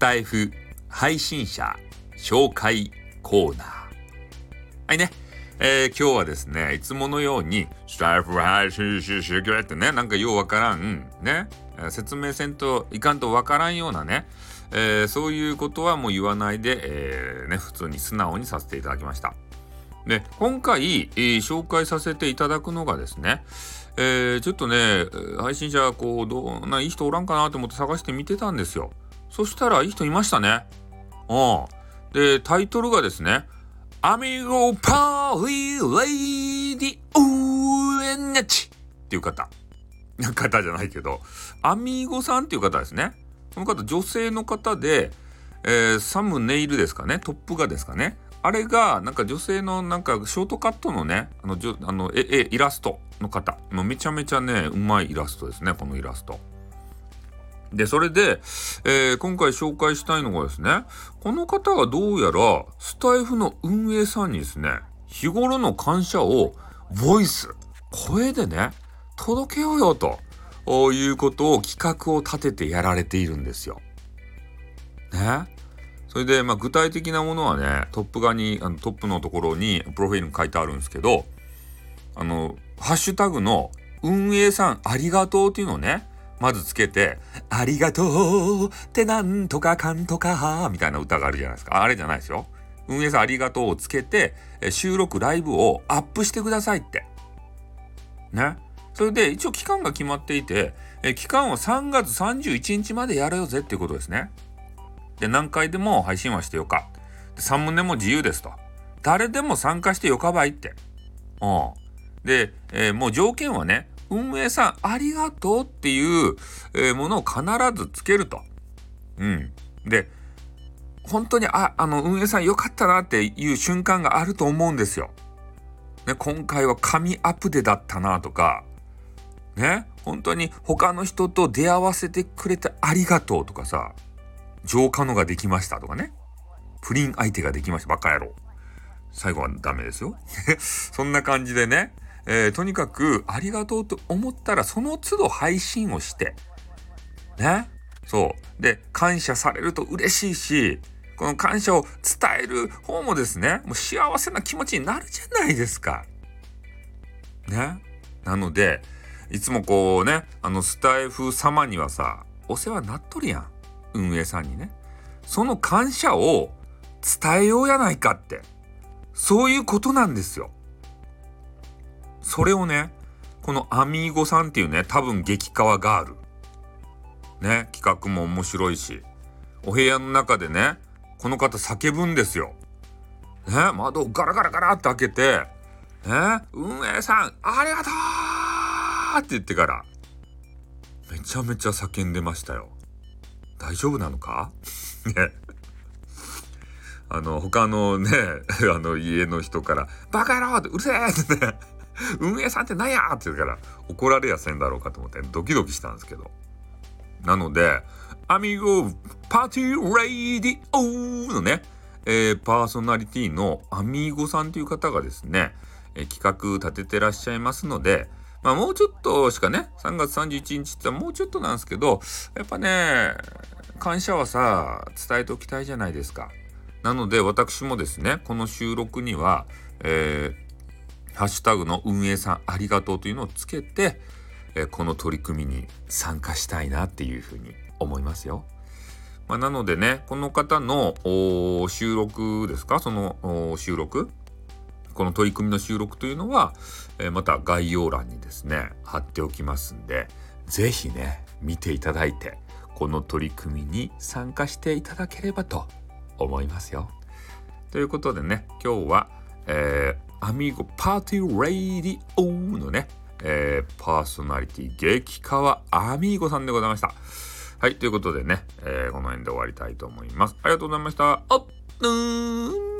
タイフ配信者紹介コーナー。はいね。えー、今日はですね、いつものように、スタイフ配信者ってね、なんかようわからん、ね、説明せんといかんとわからんようなね、えー、そういうことはもう言わないで、えー、ね、普通に素直にさせていただきました。で、今回、えー、紹介させていただくのがですね、えー、ちょっとね、配信者、こう、どんないい人おらんかなと思って探して見てたんですよ。そしたら、いい人いましたね。うん。で、タイトルがですね、アミゴパーリーレイディウエンネチっていう方。方じゃないけど、アミーゴさんっていう方ですね。この方、女性の方で、えー、サムネイルですかね、トップ画ですかね。あれが、なんか女性のなんかショートカットのね、あの、じょあのえ、イラストの方。もうめちゃめちゃね、うまいイラストですね、このイラスト。で、それで、えー、今回紹介したいのがですね、この方がどうやら、スタイフの運営さんにですね、日頃の感謝を、ボイス、声でね、届けようよと、いうことを企画を立ててやられているんですよ。ね。それで、まあ、具体的なものはね、トップ側に、あのトップのところに、プロフィールに書いてあるんですけど、あの、ハッシュタグの、運営さんありがとうっていうのをね、まずつけて、ありがとうってなんとかかんとか、みたいな歌があるじゃないですか。あれじゃないですよ。運営さんありがとうをつけて、収録、ライブをアップしてくださいって。ね。それで一応期間が決まっていて、え期間は3月31日までやるよぜっていうことですね。で、何回でも配信はしてよか。で、サムネも自由ですと。誰でも参加してよかばいって。うん。で、えー、もう条件はね、運営さんありがとうっていう、え、ものを必ずつけると。うん。で、本当に、あ、あの、運営さん良かったなっていう瞬間があると思うんですよ。ね、今回は神アップデだったなとか、ね、本当に他の人と出会わせてくれてありがとうとかさ、浄化のができましたとかね。不倫相手ができました。バカ野郎。最後はダメですよ。そんな感じでね、えー、とにかくありがとうと思ったらその都度配信をして、ね。そう。で、感謝されると嬉しいし、この感謝を伝える方もですね、もう幸せな気持ちになるじゃないですか。ね。なので、いつもこうね、あのスタイフ様にはさ、お世話になっとるやん。運営さんにねその感謝を伝えようやないかってそういうことなんですよ。それをねこのアミーゴさんっていうね多分激川ガールね企画も面白いしお部屋の中でねこの方叫ぶんですよ。ね窓をガラガラガラって開けてね運営さんありがとうって言ってからめちゃめちゃ叫んでましたよ。大丈夫なのか？ね。あの、他のね、あの家の人から、バカ野郎ってうるせえってね、運営さんって何や？って言うから怒られやせんだろうかと思ってドキドキしたんですけど。なので、 Amigo Party Radio のね、えー、パーソナリティのアミーゴさんという方がですね、えー、企画立ててらっしゃいますので、まあもうちょっとしかね、3月31日ってもうちょっとなんですけど、やっぱね、感謝はさ、伝えておきたいじゃないですか。なので私もですね、この収録には、えー、ハッシュタグの運営さんありがとうというのをつけて、え、この取り組みに参加したいなっていうふうに思いますよ。まあ、なのでね、この方の収録ですか、その収録？この取り組みの収録というのは、え、また概要欄にですね貼っておきますんで是非ね見ていただいてこの取り組みに参加していただければと思いますよ。ということでね今日は、えー、 Amigo Party Radio のね、えー、パーソナリティ激川アミーゴさんでございました。はい、ということでね、えー、この辺で終わりたいと思います。ありがとうございました。あっ、うん